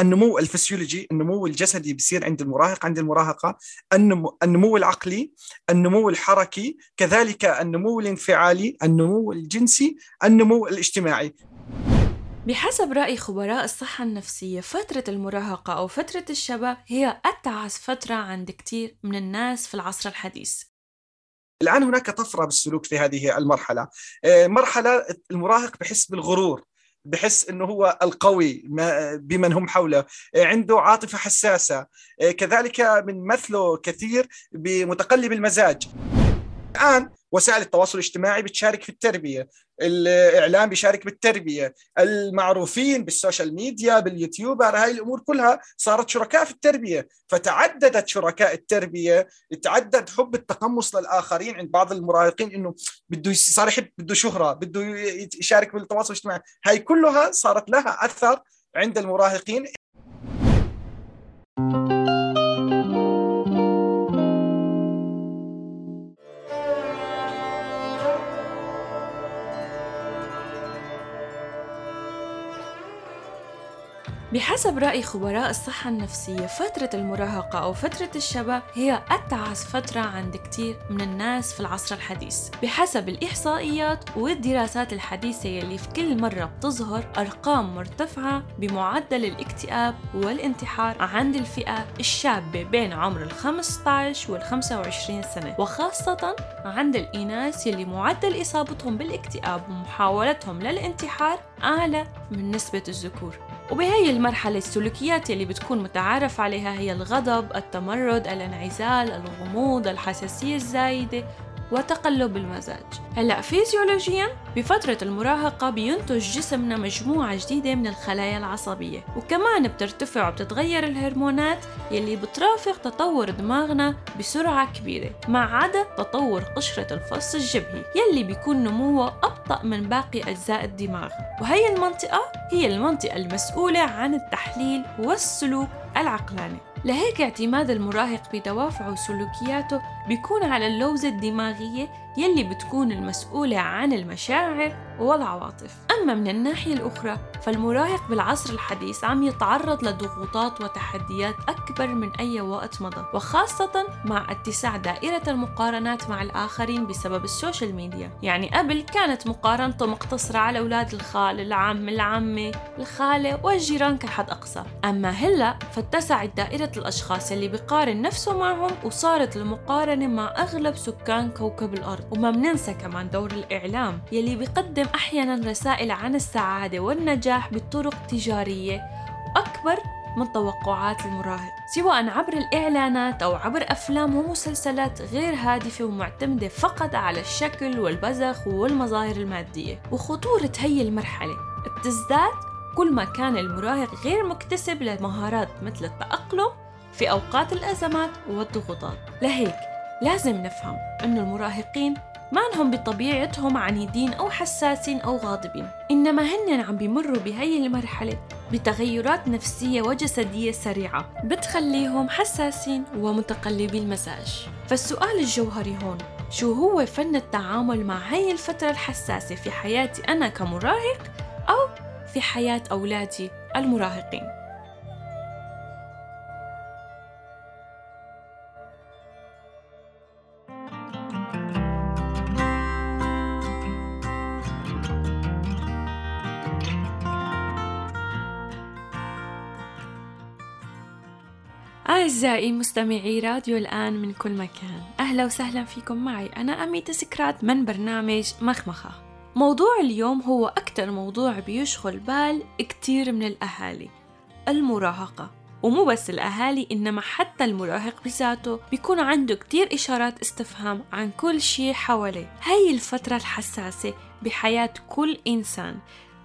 النمو الفسيولوجي النمو الجسدي بيصير عند المراهق عند المراهقة النمو, النمو العقلي النمو الحركي كذلك النمو الانفعالي النمو الجنسي النمو الاجتماعي. بحسب رأي خبراء الصحة النفسية فترة المراهقة أو فترة الشباب هي أتعس فترة عند كتير من الناس في العصر الحديث. الآن هناك طفرة بالسلوك في هذه المرحلة. آه، مرحلة المراهق بحس بالغرور. بحس إنه هو القوي بمن هم حوله. عنده عاطفة حساسة. آه، كذلك من مثله كثير بمتقلب المزاج. الآن وسائل التواصل الاجتماعي بتشارك في التربية الإعلام بيشارك بالتربية المعروفين بال social media بال YouTuber هاي الأمور كلها صارت شركاء في التربية. فتعددت شركاء التربية تعدد حب التقمص للآخرين عند بعض المراهقين إنه بده صار يحب بده شهرة بده يشارك بالتواصل الاجتماعي. هاي كلها صارت لها أثر عند المراهقين. بحسب رأي خبراء الصحة النفسية فترة المراهقة أو فترة الشباب هي أتعس فترة عند كتير من الناس في العصر الحديث. بحسب الإحصائيات والدراسات الحديثة يلي في كل مرة بتظهر أرقام مرتفعة بمعدل الاكتئاب والانتحار عند الفئة الشابة بين عمر ال 15 وال 25 سنة وخاصة عند الإناث يلي معدل إصابتهم بالاكتئاب ومحاولتهم للانتحار أعلى من نسبة الذكور. وبهي المرحلة السلوكيات اللي بتكون متعارف عليها هي الغضب، التمرد، الانعزال، الغموض، الحساسية الزايدة، وتقلب المزاج. هلأ فيزيولوجيا بفترة المراهقة بينتج جسمنا مجموعة جديدة من الخلايا العصبية وكمان بترتفع وبتتغير الهرمونات يلي بترافق تطور دماغنا بسرعة كبيرة ما عدا تطور قشرة الفص الجبهي يلي بيكون نموه أبطأ من باقي أجزاء الدماغ. وهي المنطقة هي المنطقة المسؤولة عن التحليل والسلوك العقلاني. لهيك اعتماد المراهق بدوافعه وسلوكياته بيكون على اللوزة الدماغية يلي بتكون المسؤولة عن المشاعر والعواطف. أما من الناحية الأخرى فالمراهق بالعصر الحديث عم يتعرض لضغوطات وتحديات أكبر من أي وقت مضى وخاصة مع اتساع دائرة المقارنات مع الآخرين بسبب ال social media. يعني قبل كانت مقارنته مقتصرة على أولاد الخال العم العمة الخالة والجيران كحد أقصى. أما هلأ فاتسعت دائرة الأشخاص اللي بقارن نفسه معهم وصارت المقارنة مع أغلب سكان كوكب الأرض. وما مننسى كمان دور الإعلام يلي بيقدم أحيانا رسائل عن السعادة والنجاح بطرق تجارية أكبر من توقعات المراهق. سواء عبر الإعلانات أو عبر أفلام ومسلسلات غير هادفة ومعتمدة فقط على الشكل والبزخ والمظاهر المادية. وخطورة هي المرحلة بتزداد كل ما كان المراهق غير مكتسب لمهارات مثل التأقلم في أوقات الأزمات والضغوطات. لهيك لازم نفهم أن المراهقين ما أنهم بطبيعتهم عنيدين أو حساسين أو غاضبين. إنما هن عم بيمروا بهي المرحلة بتغيرات نفسية وجسدية سريعة بتخليهم حساسين ومتقلبي المزاج. فالسؤال الجوهري هون شو هو فن التعامل مع هاي الفترة الحساسة في حياتي أنا كمراهق أو في حياة أولادي المراهقين؟ أعزائي مستمعي راديو الآن من كل مكان أهلا وسهلا فيكم معي. أنا أميتة سكرات من برنامج مخمخة. موضوع اليوم هو أكثر موضوع بيشغل بال كتير من الأهالي المراهقة. ومو بس الأهالي إنما حتى المراهق بذاته بيكون عنده كتير إشارات استفهام عن كل شيء حواليه. هاي الفترة الحساسة بحياة كل إنسان.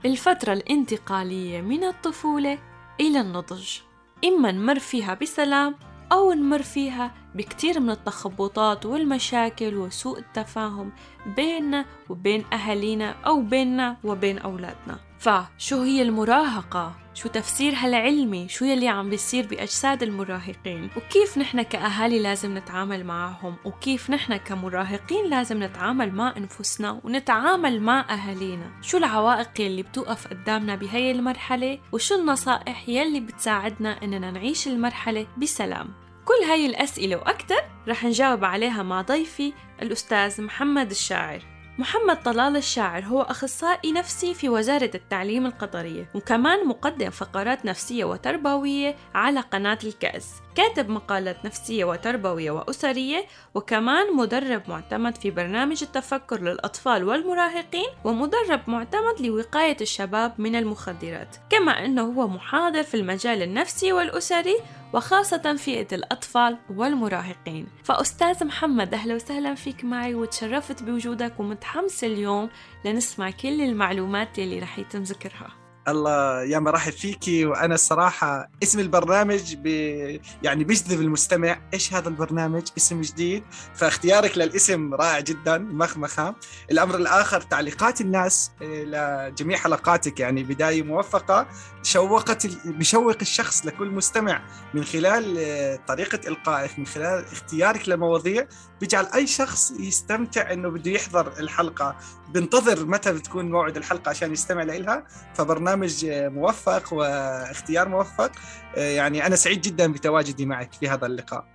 الفترة الانتقالية من الطفولة إلى النضج. إما نمر فيها بسلام أو نمر فيها بكتير من التخبطات والمشاكل وسوء التفاهم بيننا وبين أهالينا أو بيننا وبين أولادنا فشو هي المراهقة؟ شو تفسيرها العلمي؟ شو يلي عم بيصير بأجساد المراهقين؟ وكيف نحن كأهالي لازم نتعامل معهم؟ وكيف نحن كمراهقين لازم نتعامل مع أنفسنا ونتعامل مع أهالينا؟ شو العوائق يلي بتوقف قدامنا بهي المرحلة؟ وشو النصائح يلي بتساعدنا إننا نعيش المرحلة بسلام؟ كل هاي الأسئلة وأكثر رح نجاوب عليها مع ضيفي الأستاذ محمد الشاعر. محمد طلال الشاعر هو أخصائي نفسي في وزارة التعليم القطرية وكمان مقدم فقرات نفسية وتربوية على قناة الكأس. كاتب مقالات نفسية وتربوية وأسرية وكمان مدرب معتمد في برنامج التفكر للأطفال والمراهقين ومدرب معتمد لوقاية الشباب من المخدرات. كما أنه هو محاضر في المجال النفسي والأسري وخاصة فئة الأطفال والمراهقين. فأستاذ محمد أهلا وسهلا فيك معي وتشرفت بوجودك ومتحمسة اليوم لنسمع كل المعلومات اللي رح يتم ذكرها. الله يا مرحب فيكي وأنا الصراحة اسم البرنامج بي يعني بيجذب المستمع. إيش هذا البرنامج؟ اسم جديد. فاختيارك للاسم رائع جدا مخمخة. الأمر الآخر تعليقات الناس لجميع حلقاتك. يعني بداية موفقة. شوقت بشوق الشخص لكل مستمع من خلال طريقة إلقائك من خلال اختيارك لمواضيع بيجعل أي شخص يستمتع إنه بده يحضر الحلقة. بنتظر متى بتكون موعد الحلقة عشان يستمع لها فبرنامج موفق واختيار موفق. يعني أنا سعيد جدا بتواجدي معك في هذا اللقاء.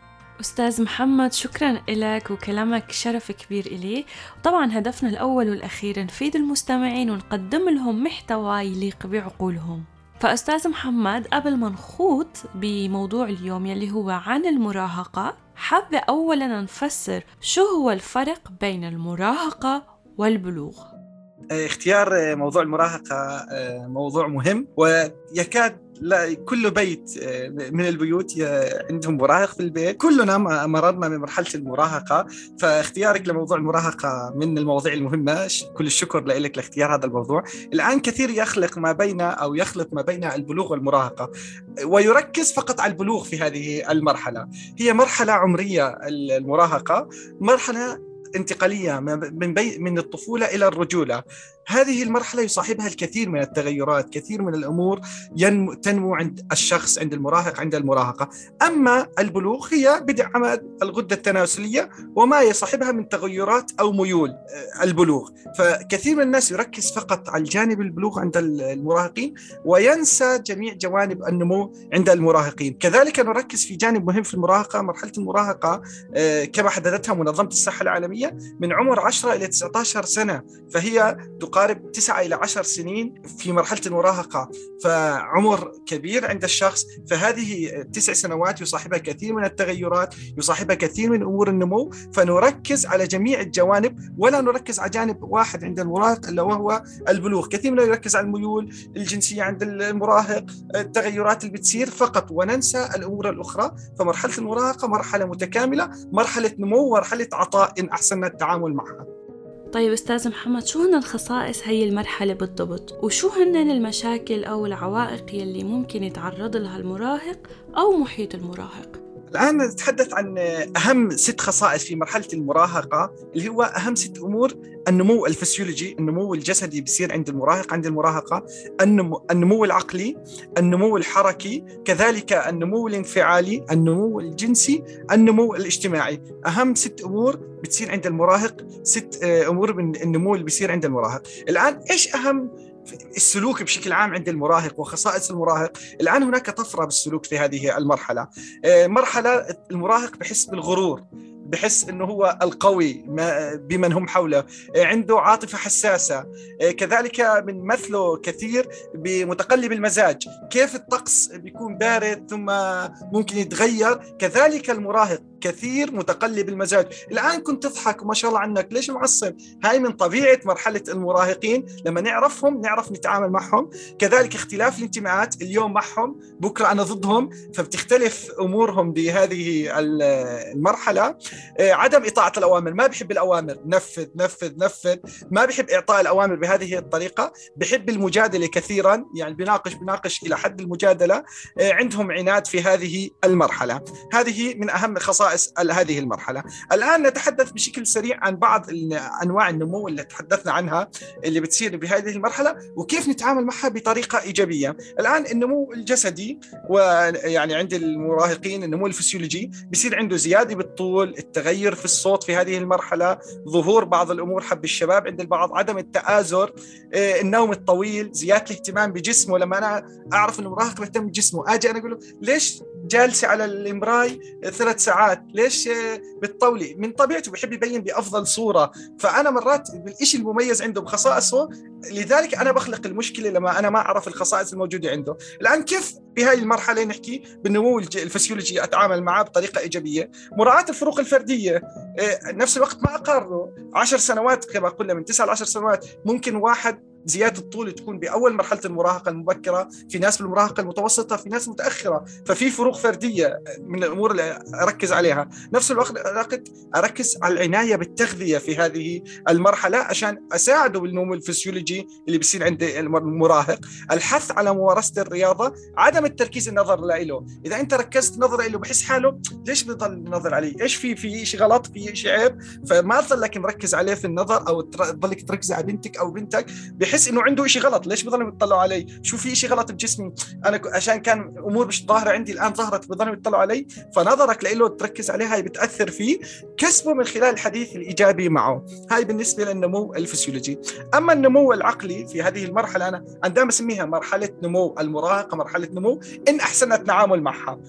أستاذ محمد شكرا لك وكلامك شرف كبير إلي. طبعا هدفنا الأول والأخير نفيد المستمعين ونقدم لهم محتوى يليق بعقولهم. فأستاذ محمد قبل ما نخوض بموضوع اليوم يلي هو عن المراهقة حابة أولا نفسر شو هو الفرق بين المراهقة والبلوغ؟ اختيار موضوع المراهقة موضوع مهم ويكاد لا كل بيت من البيوت عندهم مراهق في البيت. كلنا مررنا من مرحلة المراهقة. فاختيارك لموضوع المراهقة من المواضيع المهمة. كل الشكر لك لاختيار هذا الموضوع. الآن كثير يخلق ما بين أو يخلط ما بين البلوغ والمراهقة. ويركز فقط على البلوغ في هذه المرحلة. هي مرحلة عمرية المراهقة. مرحلة انتقالية من بي من الطفولة إلى الرجولة. هذه المرحلة يصاحبها الكثير من التغيرات كثير من الأمور ينمو تنمو عند الشخص عند المراهق عند المراهقة. أما البلوغ هي بدء عمل الغدة التناسلية وما يصاحبها من تغيرات أو ميول البلوغ. فكثير من الناس يركز فقط على الجانب البلوغ عند المراهقين وينسى جميع جوانب النمو عند المراهقين. كذلك نركز في جانب مهم في المراهقة مرحلة المراهقة كما حددتها منظمة الصحه العالمية من عمر 10 إلى 19 سنة فهي تقارب 9 إلى 10 سنين في مرحلة المراهقة. فعمر كبير عند الشخص. فهذه تسع سنوات يصاحبها كثير من التغيرات يصاحبها كثير من أمور النمو. فنركز على جميع الجوانب ولا نركز على جانب واحد عند المراهق إلا وهو البلوغ. كثير منا يركز على الميول الجنسية عند المراهق التغيرات اللي بتصير. فقط وننسى الأمور الأخرى. فمرحلة المراهقة مرحلة متكاملة مرحلة نمو مرحلة عطاء إن أحسن التعامل معها. طيب أستاذ محمد شو هن الخصائص هي المرحلة بالضبط؟ وشو هن المشاكل أو العوائق يلي ممكن يتعرض لها المراهق أو محيط المراهق؟ الآن نتحدث عن أهم ست خصائص في مرحلة المراهقة اللي هو أهم ست أمور النمو الفسيولوجي النمو الجسدي بيصير عند المراهق عند المراهقة النمو, النمو العقلي النمو الحركي كذلك النمو الانفعالي النمو الجنسي النمو الاجتماعي. أهم ست أمور بتصير عند المراهق ست أمور من النمو اللي بيصير عند المراهق. الآن إيش أهم السلوك بشكل عام عند المراهق وخصائص المراهق. الآن هناك طفرة بالسلوك في هذه المرحلة. مرحلة المراهق بحس بالغرور. بحس إنه هو القوي بمن هم حوله. عنده عاطفة حساسة. كذلك من مثله كثير بمتقلب المزاج. كيف الطقس بيكون بارد ثم ممكن يتغير؟ كذلك المراهق. كثير متقلب المزاج. الآن كنت تضحك وما شاء الله عنك. ليش معصب؟ هاي من طبيعة مرحلة المراهقين. لما نعرفهم نعرف نتعامل معهم. كذلك اختلاف الانتماءات. اليوم معهم بكرة أنا ضدهم. فبتختلف أمورهم بهذه المرحلة. آه، عدم إطاعة الأوامر. ما بحب الأوامر. نفذ نفذ نفذ. ما بحب إعطاء الأوامر بهذه الطريقة. بحب المجادلة كثيرا يعني بناقش بناقش إلى حد المجادلة. آه، عندهم عناد في هذه المرحلة. هذه من أهم خصائص هذه المرحلة. الآن نتحدث بشكل سريع عن بعض أنواع النمو اللي تحدثنا عنها اللي بتصير بهذه المرحلة وكيف نتعامل معها بطريقة إيجابية. الآن النمو الجسدي ويعني عند المراهقين النمو الفسيولوجي بصير عنده زيادة بالطول التغير في الصوت في هذه المرحلة ظهور بعض الأمور حب الشباب عند البعض عدم التآزر آه، النوم الطويل زيادة الاهتمام بجسمه. لما أنا أعرف إنه مراهق بيهتم بجسمه آجي أنا أقول له ليش جالسة على المراي ثلاث ساعات؟ ليش آه، بتطولي؟ من طبيعته بحب يبين بأفضل صورة. فأنا مرات الشيء المميز عنده بخصائصه لذلك أنا بخلق المشكلة لما أنا ما أعرف الخصائص الموجودة عنده. الآن كيف بهاي المرحلة نحكي بالنمو الفسيولوجي أتعامل معه بطريقة إيجابية. مراعاة الفروق الفردية آه، نفس الوقت ما أقارنه. 10 سنوات كما قلنا من 9 ل 10 سنوات ممكن واحد زيادة الطول تكون بأول مرحلة المراهقة المبكرة في ناس بالمراهقة المتوسطة في ناس متأخرة ففي فروق فردية من الأمور اللي أركز عليها. نفس الوقت أركز على العناية بالتغذية في هذه المرحلة عشان أساعده بالنمو الفسيولوجي اللي بيصير عند المراهق. الحث على ممارسة الرياضة عدم التركيز النظر له إذا أنت ركزت نظر له بحس حاله ليش بضل نظر عليه إيش في في شيء غلط؟ في شيء عيب؟ فما تضلك مركز عليه في النظر أو تضلك تركز على بنتك أو بنتك بحس بحس إنه عنده شيء غلط. ليش بضلوا يطلعوا علي؟ شو في شيء غلط بجسمي؟ أنا عشان كان أمور مش ظاهرة عندي الآن ظهرت بضلوا يطلعوا علي. فنظرك له تركز عليها هاي بتأثر فيه. كسبه من خلال الحديث الإيجابي معه. هاي بالنسبة للنمو الفسيولوجي. أما النمو العقلي في هذه المرحلة أنا أنا دائما أسميها مرحلة نمو المراهقة مرحلة نمو إن احسننا التعامل معها.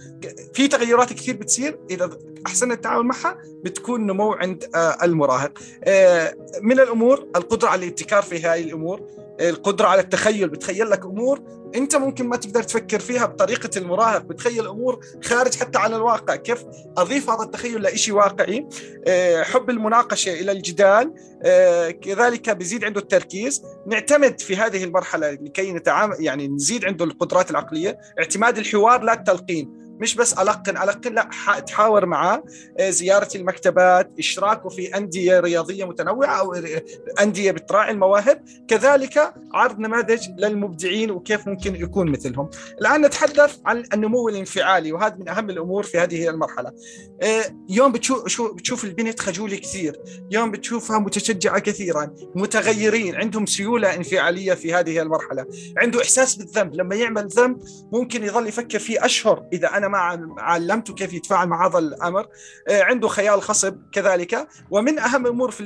في تغيرات كثير بتصير إذا احسننا التعامل معها بتكون نمو عند آه، المراهق. آه، من الأمور القدرة على الابتكار في هذه الأمور القدرة على التخيل. بتخيل لك أمور أنت ممكن ما تقدر تفكر فيها بطريقة المراهق. بتخيل أمور خارج حتى عن الواقع. كيف أضيف هذا التخيل لإشي واقعي؟ آه، حب المناقشة إلى الجدال. كذلك بيزيد عنده التركيز. نعتمد في هذه المرحلة لكي نتعامل يعني نزيد عنده القدرات العقلية. اعتماد الحوار لا التلقين. مش بس ألقن ألقن لا تحاور معاه آه، زيارة المكتبات إشراكه في أندية رياضية متنوعة أو أندية بتراعي المواهب. كذلك عرض نماذج للمبدعين وكيف ممكن يكون مثلهم. الآن نتحدث عن النمو الانفعالي وهذا من أهم الأمور في هذه المرحلة. آه، يوم بتشوف بتشوف البنت خجولة كثير. يوم بتشوفها متشجعة كثيرا متغيرين عندهم سيولة انفعالية في هذه المرحلة. عنده إحساس بالذنب. لما يعمل ذنب ممكن يظل يفكر فيه أشهر إذا أنا ما علمته كيف يتفاعل مع هذا الأمر. آه، عنده خيال خصب كذلك. ومن أهم الأمور في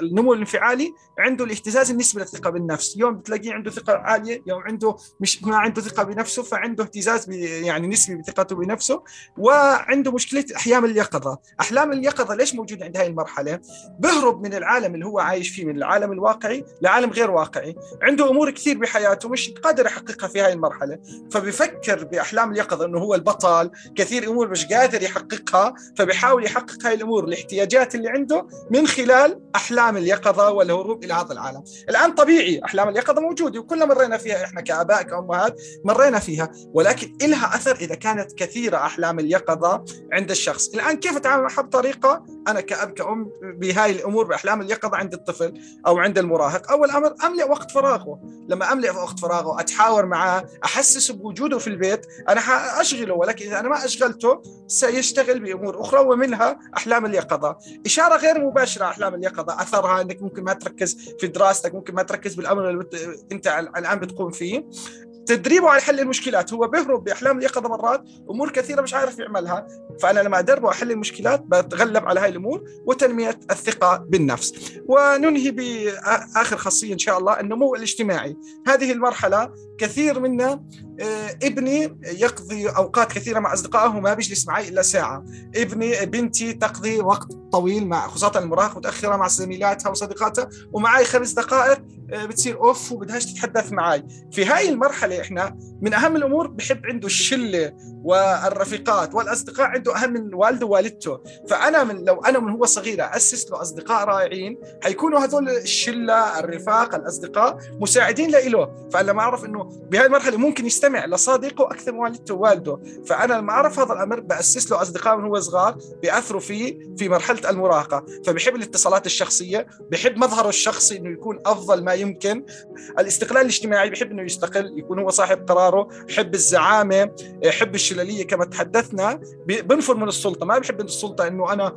النمو الانفعالي عنده الاهتزاز النسبي للثقة بالنفس. يوم بتلاقيه عنده ثقة عالية يوم عنده مش ما عنده ثقة بنفسه فعنده اهتزاز يعني نسبي بثقته بنفسه وعنده مشكلة أحلام اليقظة. أحلام اليقظة ليش موجودة عند هذه المرحلة؟ بهرب من العالم اللي هو عايش فيه من العالم الواقعي لعالم غير واقعي. عنده أمور كثير بحياته مش قادر يحققها في هذه المرحلة. فبفكر بأحلام اليقظة إنه هو البطل البطل كثير امور مش قادر يحققها فبيحاول يحقق هاي الأمور الاحتياجات اللي عنده من خلال أحلام اليقظة والهروب إلى هذا العالم. الآن طبيعي أحلام اليقظة موجودة وكلنا مرينا فيها إحنا كآباء كأمهات مرينا فيها ولكن لها أثر إذا كانت كثيرة أحلام اليقظة عند الشخص. الآن كيف أتعامل معها بطريقه أنا كأب كأم بهاي الأمور بأحلام اليقظة عند الطفل أو عند المراهق. أول أمر أملئ وقت فراغه. لما أملئ وقت فراغه أتحاور معه احسسه بوجوده في البيت أنا اشغله ولكن إذا أنا ما أشغلته سيشتغل بأمور أخرى ومنها أحلام اليقظة. إشارة غير مباشرة أحلام اليقظة. أثرها إنك ممكن ما تركز في دراستك ممكن ما تركز بالأمر اللي أنت الان بتقوم فيه. تدريبه على حل المشكلات. هو بيهرب بأحلام اليقظه مرات أمور كثيرة مش عارف يعملها. فأنا لما ادربه احل المشكلات بتغلب على هاي الأمور وتنمية الثقة بالنفس. وننهي بآخر خاصية إن شاء الله النمو الاجتماعي. هذه المرحلة كثير منا آه، ابني يقضي أوقات كثيرة مع أصدقائه ما بيجلس معي إلا ساعة. ابني بنتي تقضي وقت طويل مع خاصه المراهقه متأخرة مع زميلاتها وصديقاتها ومعي خمس دقائق بتصير اوف وبدهاش تتحدث معي في هاي المرحلة إحنا من أهم الأمور بحب عنده الشلة والرفيقات والأصدقاء عنده أهم من والده ووالدته. فأنا من لو أنا من هو صغير اسس له أصدقاء رائعين حيكونوا هذول الشلة الرفاق الأصدقاء مساعدين له فأنا لما أعرف إنه بهذه المرحلة ممكن يستمع لصديقه أكثر من والدته ووالده. فأنا لما أعرف هذا الأمر بأسس له أصدقاء من هو صغار بيأثروا فيه في مرحلة المراهقة. فبحب الاتصالات الشخصية بحب مظهره الشخصي إنه يكون أفضل ما يمكن. الاستقلال الاجتماعي بحب إنه يستقل يكون هو صاحب قراره. يحب الزعامة يحب الشلاليه كما تحدثنا. بنفر من السلطة. ما بحب السلطة إنه أنا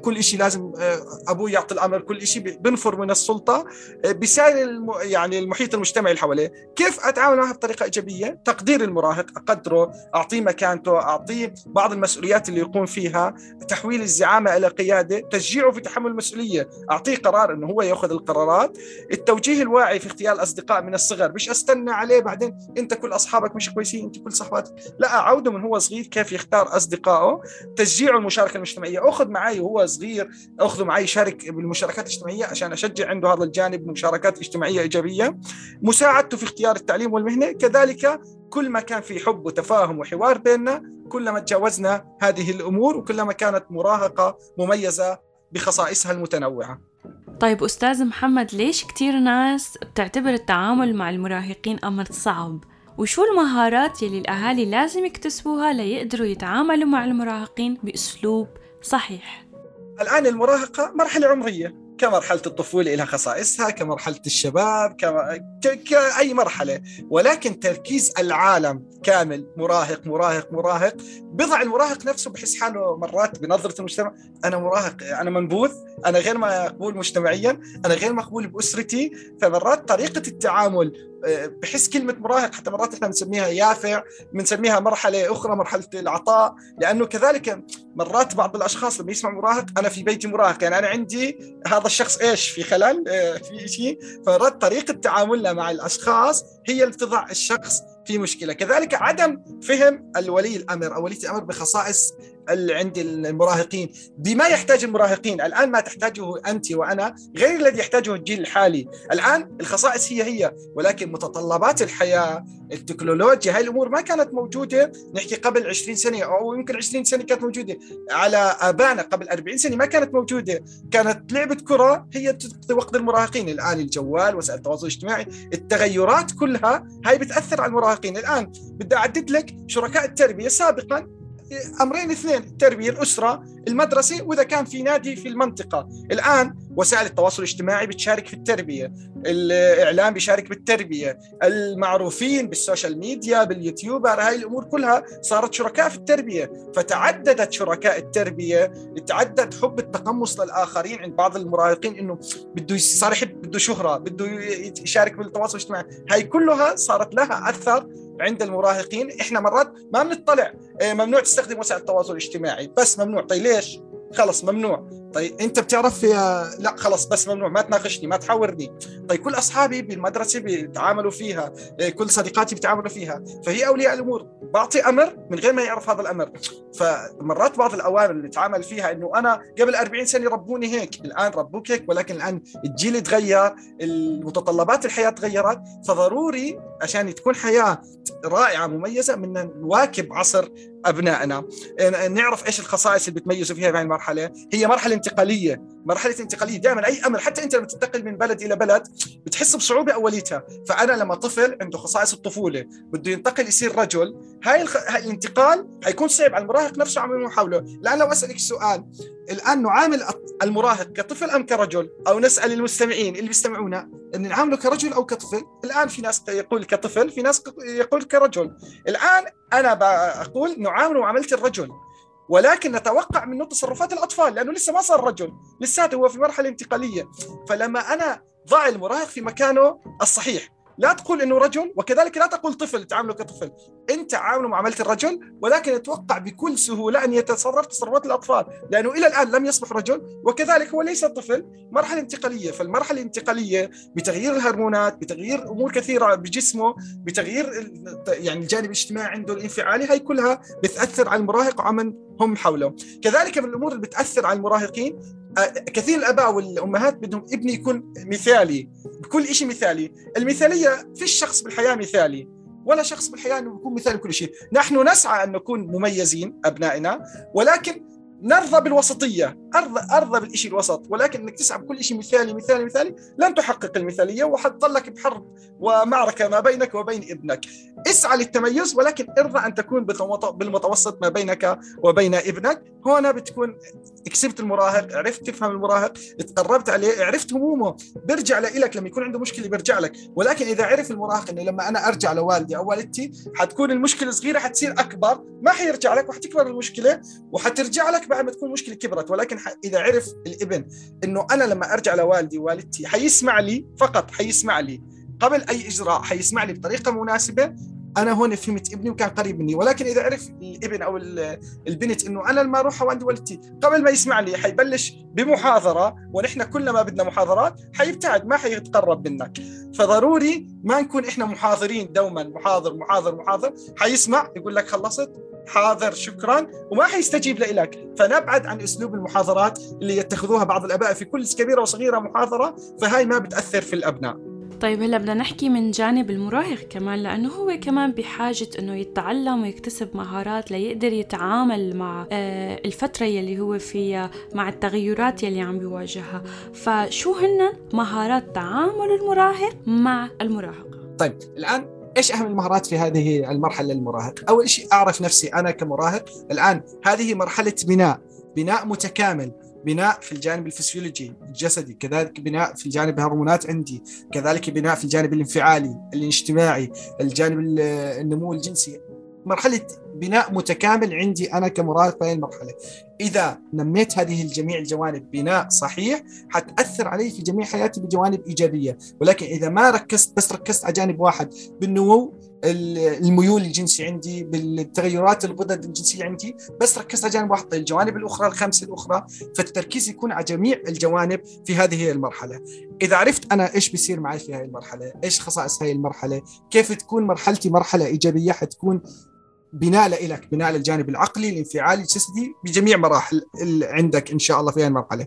كل شيء لازم آه، أبوي يعطي الأمر. كل شيء بنفر من السلطة آه، بيساعد الم... يعني المحيط المجتمعي اللي حواليه. كيف أتعامل معه بطريقة إيجابية؟ تقدير المراهق أقدره أعطيه مكانته أعطيه بعض المسؤوليات اللي يقوم فيها. تحويل الزعامة إلى قيادة. تشجيعه في تحمل المسؤولية. أعطيه قرار إنه هو يأخذ القرارات. التوجيه الواعي في اختيار الأصدقاء من الصغر. مش أستنى عليه بعدين أنت كل أصحابك مش كويسين أنت كل صحباتك. لا اعوده من هو صغير كيف يختار أصدقائه. تشجيعه المشاركة المجتمعية. أخذ معي وهو صغير أخذه معي يشارك بالمشاركات الاجتماعية عشان أشجع عنده هذا الجانب مشاركات اجتماعية إيجابية. مساعدته في اختيار التعليم والمهنة. كذلك كل ما كان في حب وتفاهم وحوار بيننا كلما تجاوزنا هذه الأمور وكلما كانت مراهقة مميزة بخصائصها المتنوعة. طيب أستاذ محمد ليش كتير ناس بتعتبر التعامل مع المراهقين أمر صعب؟ وشو المهارات يلي الأهالي لازم يكتسبوها ليقدروا يتعاملوا مع المراهقين بأسلوب صحيح؟ الآن المراهقة مرحلة عمرية كمرحلة الطفولة لها خصائصها كمرحلة الشباب كما... ك... كأي مرحلة ولكن تركيز العالم كامل مراهق مراهق مراهق بضع المراهق نفسه بحس حاله مرات بنظرة المجتمع أنا مراهق أنا منبوذ أنا غير مقبول مجتمعيا أنا غير مقبول بأسرتي. فمرات طريقة التعامل بحس كلمة مراهق حتى مرات إحنا بنسميها يافع بنسميها مرحلة أخرى مرحلة العطاء لأنه كذلك مرات بعض الأشخاص لما يسمع مراهق أنا في بيتي مراهق يعني أنا عندي هذا الشخص إيش في خلل آه، في شيء. فمرات طريقة تعاملنا مع الأشخاص هي اللي بتضع الشخص في مشكلة. كذلك عدم فهم الولي الأمر أو ولي الأمر بخصائص عند المراهقين. بما يحتاج المراهقين الآن ما تحتاجه أنت وأنا غير الذي يحتاجه الجيل الحالي. الآن الخصائص هي هي ولكن متطلبات الحياة التكنولوجيا هاي الأمور ما كانت موجودة. نحكي قبل 20 سنة أو يمكن 20 سنة كانت موجودة. على آبائنا قبل 40 سنة ما كانت موجودة. كانت لعبة كرة هي تقضي وقت المراهقين الآن الجوال وسائل التواصل الاجتماعي التغيرات كلها هاي بتأثر على المراهقين. الآن بدي أعدد لك شركاء التربية سابقا أمرين اثنين التربيه الأسرة المدرسة وإذا كان في نادي في المنطقة. الآن وسائل التواصل الاجتماعي بتشارك في التربية الإعلام بيشارك بالتربية المعروفين بال social media بال YouTuber هاي الأمور كلها صارت شركاء في التربية. فتعددت شركاء التربية تعدد حب التقمص للآخرين عند بعض المراهقين إنه بده صار بده شهرة بده يشارك بالتواصل الاجتماعي. هاي كلها صارت لها أثر عند المراهقين إحنا مرات ما بنطلع إيه، ممنوع تستخدم وسائل التواصل الاجتماعي. بس ممنوع. طيب ليش؟ خلص ممنوع. طيب أنت بتعرف لا خلص بس ممنوع ما تناقشني ما تحاورني. طيب كل أصحابي بالمدرسة بيتعاملوا فيها إيه، كل صديقاتي بيتعاملوا فيها فهي أولياء الأمور. بعطي أمر من غير ما يعرف هذا الأمر. فمرات بعض الأوامر اللي نتعامل فيها إنه أنا قبل 40 سنة ربوني هيك الآن ربوك هيك ولكن الآن الجيل تغير المتطلبات الحياة تغيرت فضروري عشان تكون حياة رائعة مميزة بدنا نواكب عصر أبنائنا. نعرف إيش الخصائص اللي بتميزوا فيها بهذه المرحلة. هي مرحلة انتقالية مرحلة انتقالية. دائما أي أمر حتى أنت لما تنتقل من بلد إلى بلد بتحس بصعوبة أوليتها. فأنا لما طفل عنده خصائص الطفولة بده ينتقل يصير رجل هاي, الخ... هاي الانتقال حيكون صعب على المراهق نفسه عم حوله الآن لو أسألك سؤال الآن نعامل المراهق كطفل أم كرجل؟ أو نسأل المستمعين اللي بيستمعونا إن نعامله كرجل أو كطفل؟ الآن في ناس يقول كطفل في ناس يقول كرجل. الآن أنا بقول نعامله معاملة الرجل. ولكن نتوقع منه تصرفات الأطفال لأنه لسه ما صار رجل لساته هو في مرحلة انتقالية. فلما أنا ضع المراهق في مكانه الصحيح. لا تقول إنه رجل وكذلك لا تقول طفل تعامله كطفل. أنت عامله معاملة الرجل ولكن أتوقع بكل سهولة أن يتصرف تصرفات الأطفال. لأنه إلى الآن لم يصبح رجل وكذلك هو ليس طفل. مرحلة انتقالية فالمرحلة الانتقالية بتغيير الهرمونات بتغيير أمور كثيرة بجسمه بتغيير يعني الجانب الاجتماعي عنده الانفعالي هاي كلها بتأثر على المراهق وعمن هم حوله. كذلك من الأمور اللي بتأثر على المراهقين كثير الآباء والأمهات بدهم ابني يكون مثالي بكل شيء مثالي. المثالية في الشخص بالحياة مثالي ولا شخص بالحياة إنه يكون مثالي كل شيء نحن نسعى أن نكون مميزين أبنائنا ولكن نرضى بالوسطية أرضى أرضى بالشيء الوسط ولكن إنك تسعى بكل شيء مثالي مثالي مثالي لن تحقق المثالية وحتضلك بحرب ومعركة ما بينك وبين ابنك. اسعى للتميز ولكن ارضى أن تكون بالمتوسط ما بينك وبين ابنك. هنا بتكون كسبت المراهق عرفت تفهم المراهق تقربت عليه عرفت همومه. بيرجع لك لما يكون عنده مشكلة بيرجع لك. ولكن إذا عرف المراهق إنه لما أنا أرجع لوالدي أو والدتي حتكون المشكلة صغيرة حتصير أكبر. ما حيرجع لك وحتكبر المشكلة وحترجع لك بعد ما تكون المشكلة كبرت. ولكن إذا عرف الابن إنه أنا لما أرجع لوالدي ووالدتي حيسمع لي فقط حيسمع لي. قبل أي إجراء حيسمع لي بطريقة مناسبة أنا هون فهمت ابني وكان قريب مني ولكن إذا عرف الابن أو البنت إنه أنا لما أروح عند والدتي قبل ما يسمع لي حيبلش بمحاضرة ونحن كلنا بدنا محاضرات حيبتعد ما حيتقرب منك. فضروري ما نكون إحنا محاضرين دوما محاضر محاضر محاضر حيسمع يقول لك خلصت حاضر شكرا وما حيستجيب لك فنبعد عن أسلوب المحاضرات اللي يتخذوها بعض الأباء في كل كبيرة وصغيرة محاضرة فهاي ما بتأثر في الأبناء. طيب هلا بدنا نحكي من جانب المراهق كمان لأنه هو كمان بحاجة إنه يتعلم ويكتسب مهارات ليقدر يتعامل مع آه، الفترة يلي هو فيها مع التغيرات يلي عم بيواجهها. فشو هن مهارات تعامل المراهق مع المراهقة؟ طيب الآن إيش أهم المهارات في هذه المرحلة للمراهق؟ أول شيء أعرف نفسي أنا كمراهق، الآن هذه مرحلة بناء، بناء متكامل، بناء في الجانب الفسيولوجي الجسدي كذلك بناء في الجانب الهرمونات عندي كذلك بناء في الجانب الانفعالي الاجتماعي الجانب النمو الجنسي. مرحلة بناء متكامل عندي أنا كمراهق في هذه المرحلة. إذا نميت هذه الجميع الجوانب بناء صحيح حتأثر علي في جميع حياتي بجوانب إيجابية. ولكن إذا ما ركزت بس ركزت على جانب واحد بالنمو الميول الجنسي عندي بالتغيرات الغدد الجنسية عندي بس ركزت على جانب واحد. طيب الجوانب الأخرى الخمسة الأخرى فالتركيز يكون على جميع الجوانب في هذه المرحلة. إذا عرفت أنا إيش بيصير معي في هذه المرحلة إيش خصائص هذه المرحلة كيف تكون مرحلتي مرحلة إيجابية حتكون بناء لك بناء للجانب العقلي الانفعالي الجسدي بجميع مراحل اللي عندك إن شاء الله في المرحلة.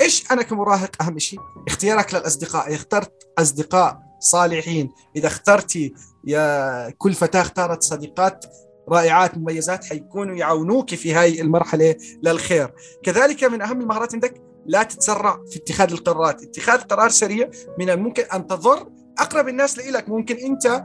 إيش أنا كمراهق أهم شيء اختيارك للأصدقاء. اخترت أصدقاء صالحين إذا اخترتي يا كل فتاة اختارت صديقات رائعات مميزات حيكونوا يعاونوك في هاي المرحلة للخير. كذلك من أهم المهارات عندك لا تتسرع في اتخاذ القرارات. اتخاذ قرار سريع من الممكن أن تضر أقرب الناس لك ممكن أنت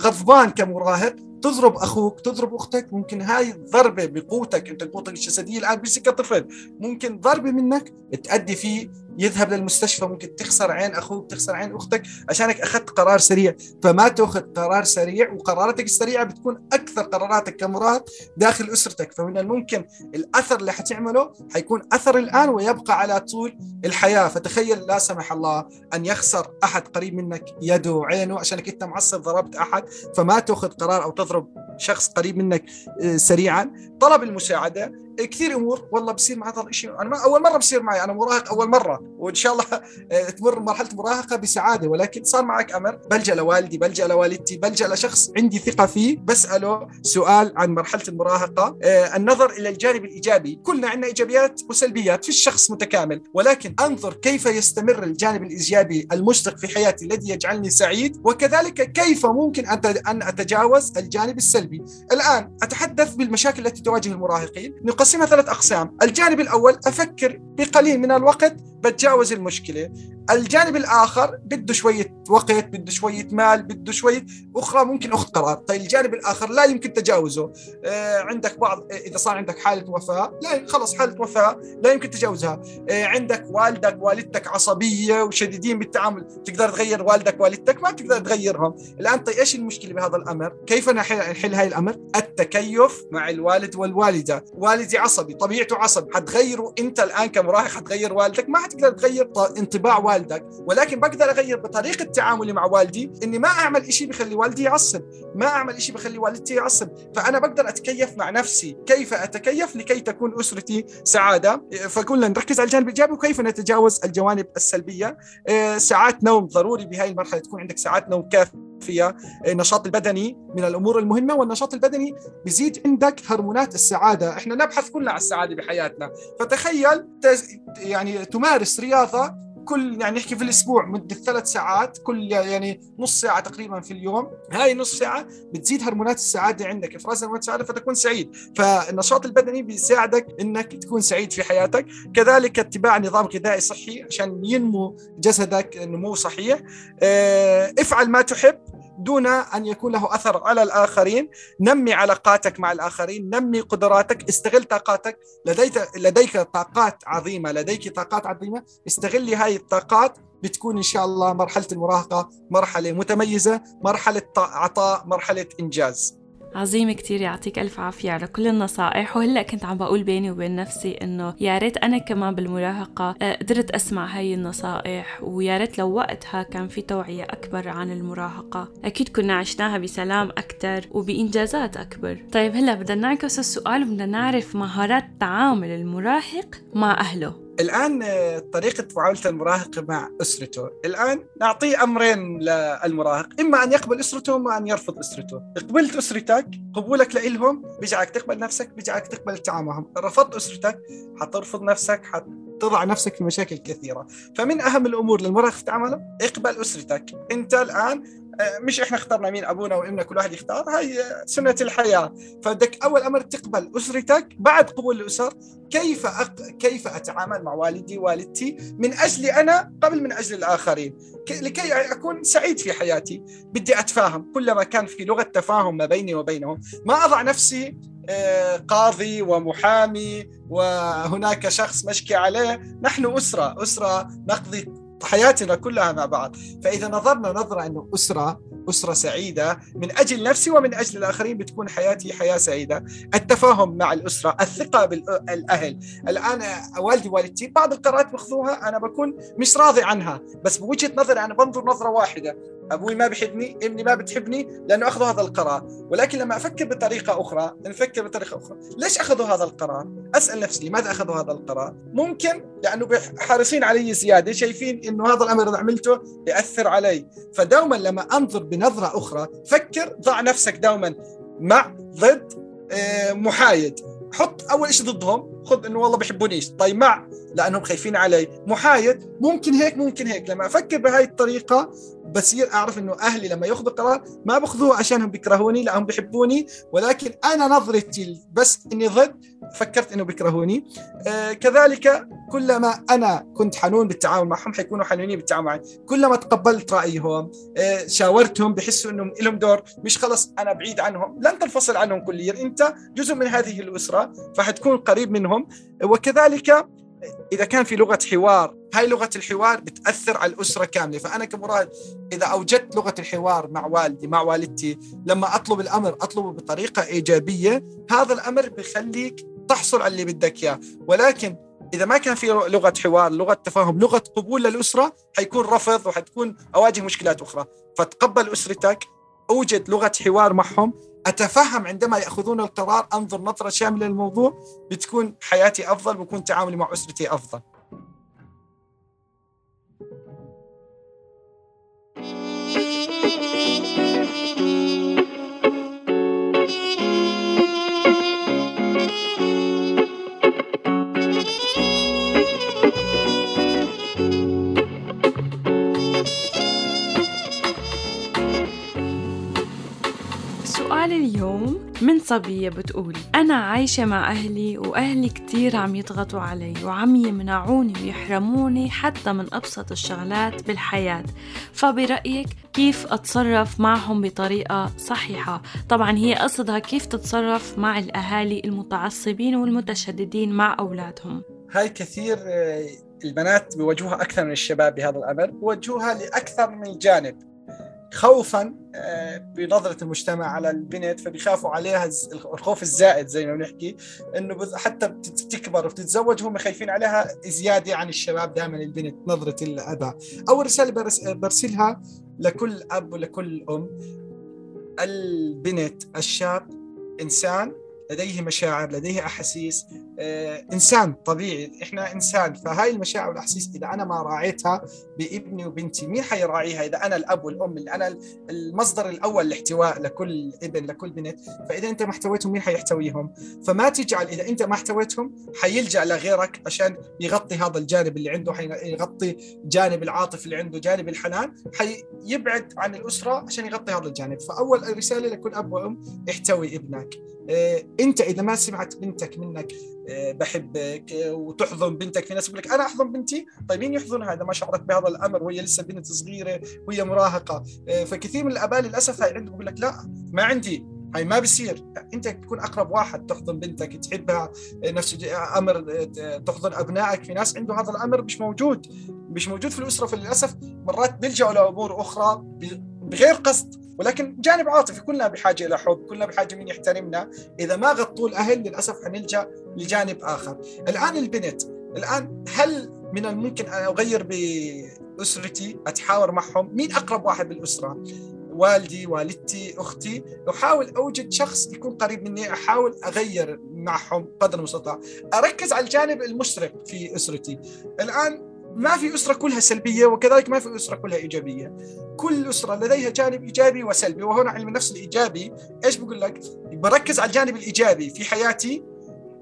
غضبان كمراهق تضرب أخوك تضرب أختك ممكن هاي ضربة بقوتك أنت قوتك الجسدية الآن بس كطفل. ممكن ضربة منك تؤدي فيه يذهب للمستشفى ممكن تخسر عين أخوك تخسر عين أختك. عشانك أخذت قرار سريع. فما تاخذ قرار سريع وقراراتك السريعة بتكون أكثر قراراتك كمراهق داخل أسرتك. فمن الممكن الأثر اللي حتعمله حيكون أثر الآن ويبقى على طول الحياة. فتخيل لا سمح الله أن يخسر أحد قريب منك يده عينه. عشانك أنت معصب ضربت أحد فما تاخذ قرار أو تضرب otro شخص قريب منك آه، سريعا. طلب المساعدة. كثير أمور. والله بصير مع هذا الشيء أنا ما أول مرة بصير معي. أنا مراهق أول مرة. وإن شاء الله آه، تمر مرحلة مراهقة بسعادة. ولكن صار معك أمر. بلجأ لوالدي بلجأ لوالدتي بلجأ لشخص عندي ثقة فيه. بسأله سؤال عن مرحلة المراهقة. آه، النظر إلى الجانب الإيجابي. كلنا عندنا إيجابيات وسلبيات. في الشخص متكامل. ولكن أنظر كيف يستمر الجانب الإيجابي المشرق في حياتي الذي يجعلني سعيد. وكذلك كيف ممكن أن أتجاوز الجانب السلبي. الآن أتحدث بالمشاكل التي تواجه المراهقين. نقسمها ثلاث أقسام. الجانب الأول أفكر بقليل من الوقت بتجاوز المشكلة. الجانب الآخر بده شوية وقت بده شوية مال بده شوية أخرى ممكن اخذ قرار. طيب الجانب الآخر لا يمكن تجاوزه. آه عندك بعض إذا صار عندك حالة وفاة لا خلص حالة وفاة لا يمكن تجاوزها. آه عندك والدك والدتك عصبية وشديدين بالتعامل تقدر تغير والدك والدتك ما تقدر تغيرهم. الآن طيب إيش المشكلة بهذا الأمر؟ كيف نحل هاي الأمر؟ التكيف مع الوالد والوالدة. والدي عصبي طبيعته عصبي حتغيره أنت الآن كمراهق حتغير والدك. ما حتقدر تغير انطباع والدك ولكن بقدر أغير بطريقة تعاملي مع والدي إني ما أعمل شيء بخلي والدي يعصب. ما أعمل شيء بخلي والدتي يعصب فأنا بقدر أتكيف مع نفسي. كيف أتكيف لكي تكون أسرتي سعادة؟ فقلنا نركز على الجانب الإيجابي وكيف نتجاوز الجوانب السلبية؟ آه، ساعات نوم ضروري بهاي المرحلة تكون عندك ساعات نوم كافية. فيها النشاط البدني من الأمور المهمة والنشاط البدني بيزيد عندك هرمونات السعادة. إحنا نبحث كلنا عن السعادة بحياتنا. فتخيل يعني تمارس رياضة كل يعني نحكي في الأسبوع مدة ثلاث ساعات كل يعني نص ساعة تقريبا في اليوم. هاي نص ساعة بتزيد هرمونات السعادة عندك. افراز هرمونات السعادة فتكون سعيد. فالنشاط البدني بيساعدك إنك تكون سعيد في حياتك. كذلك اتباع نظام غذائي صحي عشان ينمو جسدك نمو صحيح. آه، افعل ما تحب. دون أن يكون له أثر على الآخرين، نمي علاقاتك مع الآخرين، نمي قدراتك، استغل طاقاتك، لديك لديك طاقات عظيمة، لديك طاقات عظيمة، استغلي هاي الطاقات بتكون إن شاء الله مرحلة المراهقة مرحلة متميزة، مرحلة عطاء، مرحلة إنجاز. عظيم كتير يعطيك ألف عافية على كل النصائح. وهلأ كنت عم بقول بيني وبين نفسي إنه يا ريت أنا كمان بالمراهقة آه، قدرت أسمع هاي النصائح ويا ريت لو وقتها كان في توعية أكبر عن المراهقة. أكيد كنا عشناها بسلام أكثر وبإنجازات أكبر. طيب هلأ بدنا نعكس السؤال وبدنا نعرف مهارات تعامل المراهق مع أهله. الآن آه، طريقة معاملة المراهق مع أسرته الآن نعطيه أمرين للمراهق. إما أن يقبل أسرته وإما أن يرفض أسرته قبلت أسرتك قبولك لإلهم بيجعلك تقبل نفسك بيجعلك تقبل التعامل معهم رفضت أسرتك حترفض نفسك حت تضع نفسك في مشاكل كثيرة. فمن أهم الأمور للمراهق في تعامله اقبل أسرتك. أنت الآن آه، مش إحنا اخترنا مين أبونا وإمنا كل واحد يختار. هاي سنة الحياة. فبدك أول أمر تقبل أسرتك بعد قبول الأسر. كيف أق... كيف أتعامل مع والدي والدتي؟ من اجلي أنا قبل من أجل الآخرين. لكي أكون سعيد في حياتي. بدي أتفاهم. كلما كان في لغة تفاهم ما بيني وبينهم ما أضع نفسي آه، قاضي ومحامي وهناك شخص مشكي عليه نحن أسرة أسرة نقضي حياتنا كلها مع بعض. فإذا نظرنا نظرة أنه أسرة أسرة سعيدة من أجل نفسي ومن أجل الآخرين بتكون حياتي حياة سعيدة. التفاهم مع الأسرة الثقة بالأهل. الآن والدي والدتي بعض القرارات بأخذوها أنا بكون مش راضي عنها بس بوجهة نظري أنا بنظر نظرة واحدة. أبوي ما بحبني ابني ما بتحبني لأنه أخذوا هذا القرار. ولكن لما أفكر بطريقة أخرى نفكر بطريقة أخرى. ليش أخذوا هذا القرار؟ أسأل نفسي لماذا أخذوا هذا القرار؟ ممكن لأنه حارسين علي زيادة شايفين إنه هذا الأمر اذا عملته ياثر علي. فدوما لما أنظر بنظره أخرى فكر ضع نفسك دوما مع ضد آه، محايد. حط أول شيء ضدهم خذ إنه والله بحبونيش طيب مع لأنهم خايفين علي. محايد ممكن هيك ممكن هيك. لما أفكر بهاي الطريقة بصير أعرف إنه أهلي لما ياخذوا قرار ما بأخذوه عشانهم بيكرهوني لا هم بيحبوني. ولكن أنا نظرتي بس إني ضد فكرت إنه بيكرهوني. آه كذلك كلما أنا كنت حنون بالتعامل معهم حيكونوا حنونين بالتعامل معي. كلما تقبلت رأيهم آه شاورتهم بحسوا إنهم لهم دور مش خلص أنا بعيد عنهم لن تنفصل عنهم كليا. أنت جزء من هذه الأسرة فحتكون قريب منهم. وكذلك إذا كان في لغة حوار هاي لغة الحوار بتأثر على الأسرة كاملة. فأنا كمراد إذا أوجدت لغة الحوار مع والدي مع والدتي لما أطلب الأمر اطلبه بطريقة إيجابية هذا الأمر بخليك تحصل على اللي بدك إياه. ولكن إذا ما كان في لغة حوار لغة تفاهم لغة قبول للأسرة حيكون رفض وحتكون أواجه مشكلات أخرى. فتقبل أسرتك أوجد لغة حوار معهم أتفهم عندما يأخذون القرار أنظر نظرة شاملة للموضوع بتكون حياتي أفضل بكون تعاملي مع أسرتي أفضل. صبية بتقول أنا عايشة مع أهلي وأهلي كتير عم يضغطوا علي وعم يمنعوني ويحرموني حتى من أبسط الشغلات بالحياة. فبرأيك كيف أتصرف معهم بطريقة صحيحة؟ طبعا هي قصدها كيف تتصرف مع الأهالي المتعصبين والمتشددين مع أولادهم. هاي كثير آه، البنات بيواجهوها أكثر من الشباب بهذا الأمر بيواجهوها لأكثر من جانب. خوفا آه، بنظرة المجتمع على البنت فبيخافوا عليها الخوف الزائد زي ما بنحكي إنه حتى بتكبر وبتتزوج هم خايفين عليها زيادة عن الشباب دائما البنت نظرة الأباء. أول رسالة برسلها لكل أب ولكل أم. البنت الشاب إنسان لديه مشاعر لديه أحاسيس آه، إنسان طبيعي إحنا إنسان فهاي المشاعر والأحاسيس إذا أنا ما راعيتها بإبني وبنتي مين حيراعيها إذا أنا الأب والأم اللي أنا المصدر الأول لاحتواء لكل إبن لكل بنت؟ فإذا أنت ما احتويتهم مين حيحتويهم؟ فما تجعل إذا أنت ما احتويتهم حيلجأ لغيرك عشان يغطي هذا الجانب اللي عنده حيغطي جانب العاطفه اللي عنده جانب الحنان حيبعد عن الأسرة عشان يغطي هذا الجانب. فأول رسالة لكل أب وأم احتوي ابنك. آه، أنت إذا ما سمعت بنتك منك آه، بحبك وتحضن بنتك في ناس يقول لك أنا أحضن بنتي؟ طيب مين يحضنها اذا ما شعرت بهذا الأمر وهي لسه بنت صغيرة وهي مراهقة. آه، فكثير من الأباء للأسف هاي عندهم يقول لك لا ما عندي هاي ما بصير أنت تكون أقرب واحد تحضن بنتك تحبها نفس أمر تحضن أبنائك في ناس عنده هذا الأمر مش موجود مش موجود في الأسرة. فللأسف مرات بيلجأوا لأمور أخرى بغير قصد ولكن جانب عاطفي كلنا بحاجة إلى حب كلنا بحاجة من يحترمنا. إذا ما غطوا الأهل للأسف حنلجأ لجانب آخر. الآن البنت الآن هل من الممكن أن أغير بأسرتي؟ أتحاور معهم؟ مين أقرب واحد بالأسرة؟ والدي والدتي أختي. أحاول أوجد شخص يكون قريب مني أحاول أغير معهم قدر المستطاع. أركز على الجانب المشرق في أسرتي. الآن ما في أسرة كلها سلبية وكذلك ما في أسرة كلها إيجابية. كل أسرة لديها جانب إيجابي وسلبي وهنا علم النفس الإيجابي. إيش بقول لك؟ بركز على الجانب الإيجابي في حياتي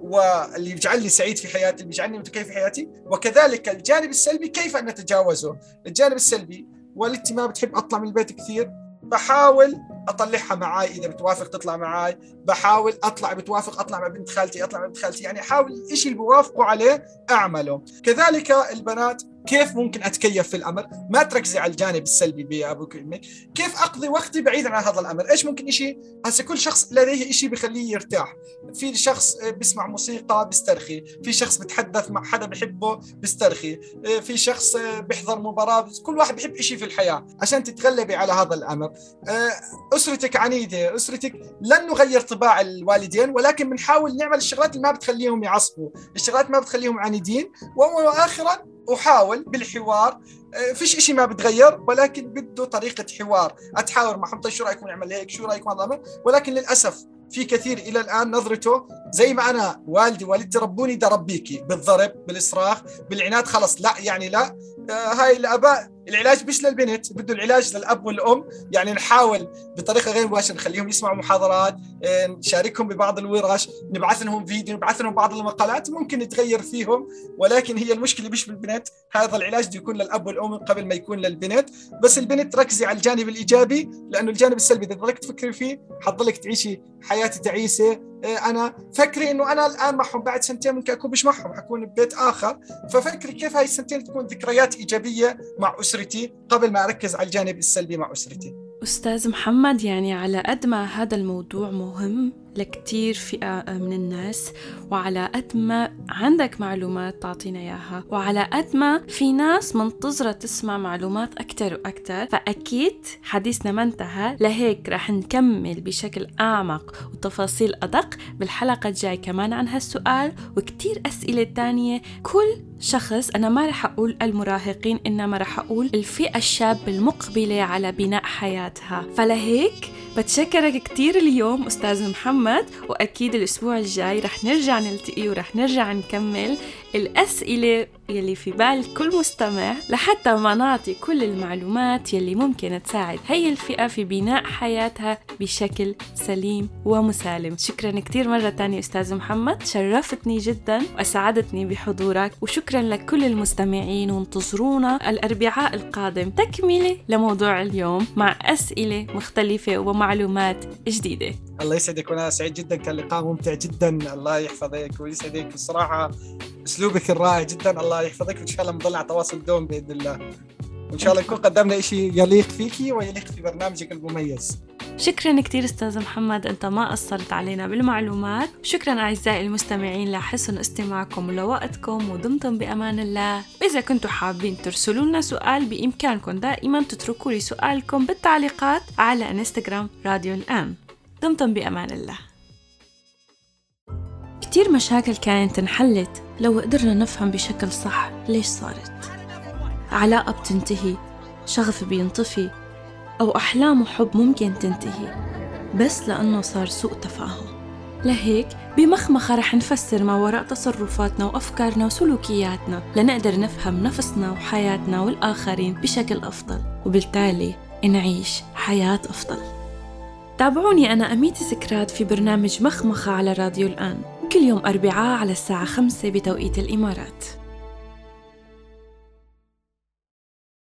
واللي يجعلني سعيد في حياتي اللي يجعلني متكيف في حياتي. وكذلك الجانب السلبي كيف أن نتجاوزه الجانب السلبي والدتي ما بتحب أطلع من البيت كثير بحاول أطلعها معاي إذا بتوافق تطلع معاي. بحاول أطلع بتوافق أطلع مع بنت خالتي أطلع مع بنت خالتي. يعني أحاول الشيء اللي بوافقوا عليه أعمله. كذلك البنات كيف ممكن أتكيف في الأمر؟ ما تركزي على الجانب السلبي بابوك وامك كيف أقضي وقتي بعيدا عن هذا الأمر؟ إيش ممكن شيء هسه كل شخص لديه شيء بخليه يرتاح. في شخص بيسمع موسيقى بيسترخي. في شخص بتحدث مع حدا بحبه بيسترخي. في شخص بيحضر مباراة كل واحد بيحب شيء في الحياة عشان تتغلبي على هذا الأمر. أسرتك عنيدة أسرتك لن نغير طباع الوالدين ولكن بنحاول نعمل الشغلات اللي ما بتخليهم يعصبوا الشغلات ما بتخليهم عنيدين. واخرا أحاول بالحوار آه، فيش إشي ما بتغير ولكن بده طريقة حوار. أتحاور معهم طيب شو رأيكم نعمل هيك؟ شو رأيكم هذا الأمر ولكن للأسف في كثير إلى الآن نظرته زي ما أنا والدي والدتي ربوني ده ربيكي بالضرب بالإصراخ بالعناد خلص لا يعني لا. هاي الآباء العلاج مش للبنت بده العلاج للأب والأم. يعني نحاول بطريقة غير مباشرة نخليهم يسمعوا محاضرات آه، نشاركهم ببعض الورش نبعث لهم فيديو نبعث لهم بعض المقالات ممكن نتغير فيهم. ولكن هي المشكلة مش بالبنت هذا العلاج بده يكون للأب والأم قبل ما يكون للبنت. بس البنت ركزي على الجانب الإيجابي لأنه الجانب السلبي إذا ضلك تفكري فيه حتضلك تعيشي حياة تعيسة. آه، أنا فكري إنه أنا الآن معهم بعد سنتين ممكن أكون مش معهم حكون ببيت آخر. ففكري كيف هاي السنتين تكون ذكريات إيجابية مع أسرتي قبل ما أركز على الجانب السلبي مع أسرتي؟ أستاذ محمد يعني على قد ما هذا الموضوع مهم لكتير فئة من الناس وعلى قد ما عندك معلومات تعطينا إياها وعلى قد ما في ناس منتظرة تسمع معلومات أكتر وأكتر فأكيد حديثنا ما انتهى. لهيك رح نكمل بشكل أعمق وتفاصيل أدق بالحلقة الجاي كمان عن هالسؤال وكتير أسئلة تانية. كل شخص أنا ما رح أقول المراهقين إنما رح أقول الفئة الشابة المقبلة على بناء حياتها. فلهيك بتشكرك كتير اليوم أستاذ محمد. وأكيد الأسبوع الجاي رح نرجع نلتقي ورح نرجع نكمل الأسئلة يلي في بال كل مستمع لحتى ما نعطي كل المعلومات يلي ممكن تساعد هي الفئة في بناء حياتها بشكل سليم ومسالم. شكرا كثير مرة تانية أستاذ محمد شرفتني جدا وأسعدتني بحضورك. وشكرا لكل المستمعين وانتظرونا الأربعاء القادم. تكملة لموضوع اليوم مع أسئلة مختلفة ومعلومات جديدة. الله يسعدك وأنا سعيد جدا كان لقاء ممتع جدا. الله يحفظك ويسعدك. الصراحه اسلوبك الرائع جدا. الله يحفظك وإن شاء الله نضل على تواصل دوم بإذن الله. وإن شاء الله نكون قدمنا شيء يليق فيكي ويليق في برنامجك المميز. شكرا كثير أستاذ محمد أنت ما قصرت علينا بالمعلومات. شكرا أعزائي المستمعين لحسن استماعكم ولوقتكم ودمتم بأمان الله. إذا كنتم حابين ترسلوا لنا سؤال بإمكانكم دائما تتركوا لي سؤالكم بالتعليقات على إنستغرام راديو الآن. دمتم بأمان الله. كتير مشاكل كانت انحلت. لو قدرنا نفهم بشكل صح ليش صارت؟ علاقة بتنتهي شغف بينطفي أو أحلام وحب ممكن تنتهي بس لأنه صار سوء تفاهم. لهيك بمخمخة رح نفسر ما وراء تصرفاتنا وأفكارنا وسلوكياتنا لنقدر نفهم نفسنا وحياتنا والآخرين بشكل أفضل وبالتالي نعيش حياة أفضل. تابعوني أنا أميتي سكرات في برنامج مخمخة على راديو الآن. كل يوم أربعاء على الساعة خمسة بتوقيت الإمارات.